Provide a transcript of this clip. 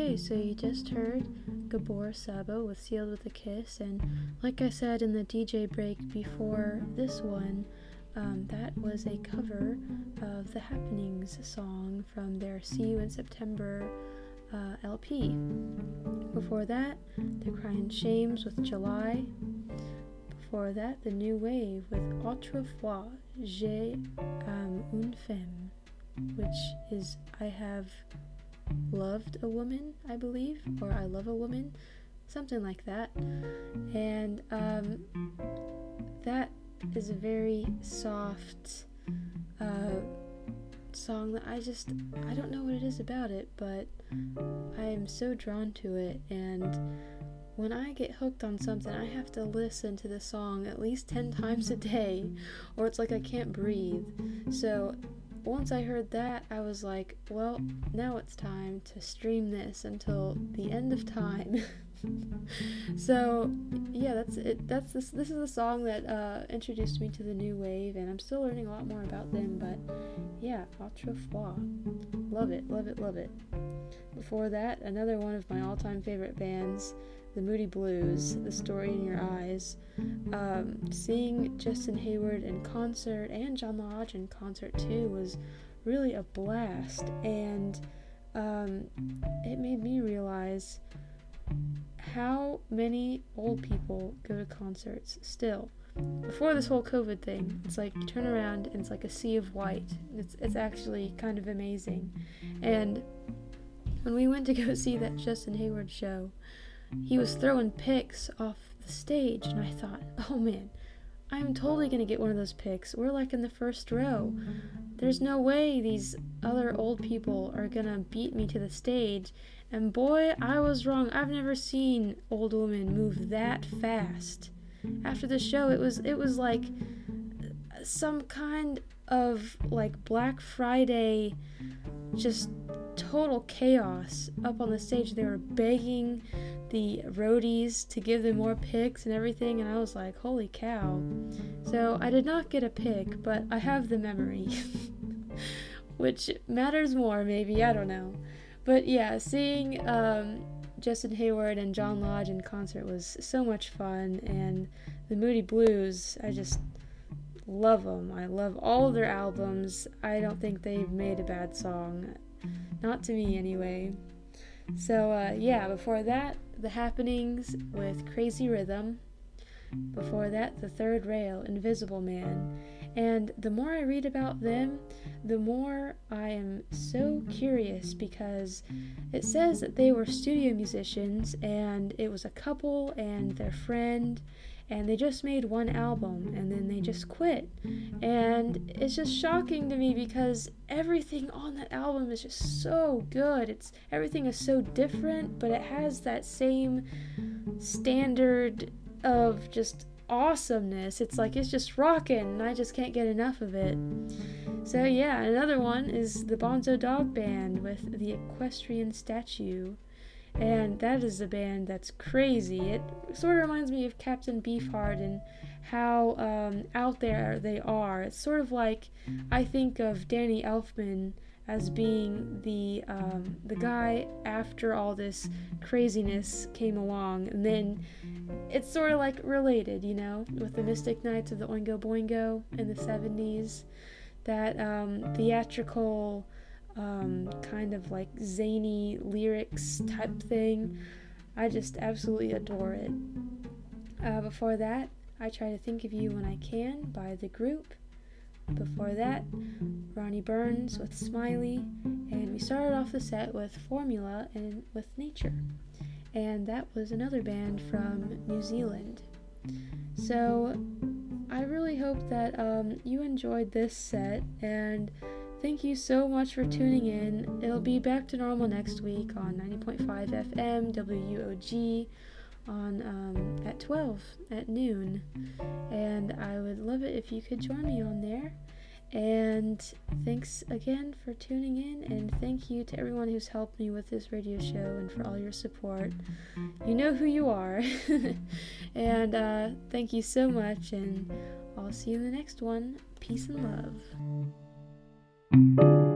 so you just heard Gabor Szabo with Sealed with a Kiss, and like I said in the DJ break before this one, um, that was a cover of the Happenings song from their See You in September uh, LP. Before that, The Crying Shames with July. Before that, The New Wave with Autrefois, J'ai um, une femme, which is I have loved a woman, I believe, or I love a woman, something like that. And um, that is a very soft uh, song that I just I don't know what it is about it, but I am so drawn to it and when I get hooked on something, I have to listen to the song at least 10 times a day or it's like I can't breathe. So once I heard that, I was like, well, now it's time to stream this until the end of time. so yeah, that's it. That's this. This is the song that uh, introduced me to the new wave, and I'm still learning a lot more about them. But yeah, Autrefois, love it, love it, love it. Before that, another one of my all-time favorite bands, the Moody Blues, The Story in Your Eyes. Um, seeing Justin Hayward in concert and John Lodge in concert too was really a blast, and um, it made me realize how many old people go to concerts still. Before this whole COVID thing, it's like you turn around and it's like a sea of white. It's it's actually kind of amazing. And when we went to go see that Justin Hayward show, he was throwing picks off the stage and I thought, "Oh man, I'm totally to get one of those picks. We're like in the first row. There's no way these other old people are to beat me to the stage and boy, I was wrong. I've never seen old women move that fast. After the show, it was it was like uh, some kind of like Black Friday just total chaos up on the stage. They were begging the roadies to give them more picks and everything, and I was like, holy cow. So I did not get a pick, but I have the memory, which matters more, maybe. I don't know. But yeah, seeing um, Justin Hayward and John Lodge in concert was so much fun, and the Moody Blues, I just love them. I love all their albums. I don't think they've made a bad song, not to me anyway. So uh, yeah, before that, The Happenings with Crazy Rhythm. Before that, The Third Rail, Invisible Man. And the more I read about them, the more I am so curious because it says that they were studio musicians and it was a couple and their friend and they just made one album and then they just quit. And it's just shocking to me because everything on that album is just so good. It's everything is so different, but it has that same standard of just awesomeness. It's like it's just rocking, and I just can't get enough of it. So, yeah, another one is the Bonzo Dog Band with the Equestrian Statue. And that is a band that's crazy. It sort of reminds me of Captain Beefheart and how um, out there they are. It's sort of like I think of Danny Elfman as being the um, the guy after all this craziness came along, and then it's sort of like related, you know, with the Mystic Knights of the Oingo Boingo in the '70s, that um, theatrical um, kind of like zany lyrics type thing. I just absolutely adore it. Uh, before that, I try to think of you when I can by the group. Before that, Ronnie Burns with Smiley, and we started off the set with Formula and with Nature, and that was another band from New Zealand. So, I really hope that um, you enjoyed this set, and thank you so much for tuning in. It'll be back to normal next week on 90.5 FM WUOG on um, at 12 at noon. And i would love it if you could join me on there. And thanks again for tuning in and thank you to everyone who's helped me with this radio show and for all your support. You know who you are. And uh, thank you so much and i'll see you in the next one. Peace and love Thank you.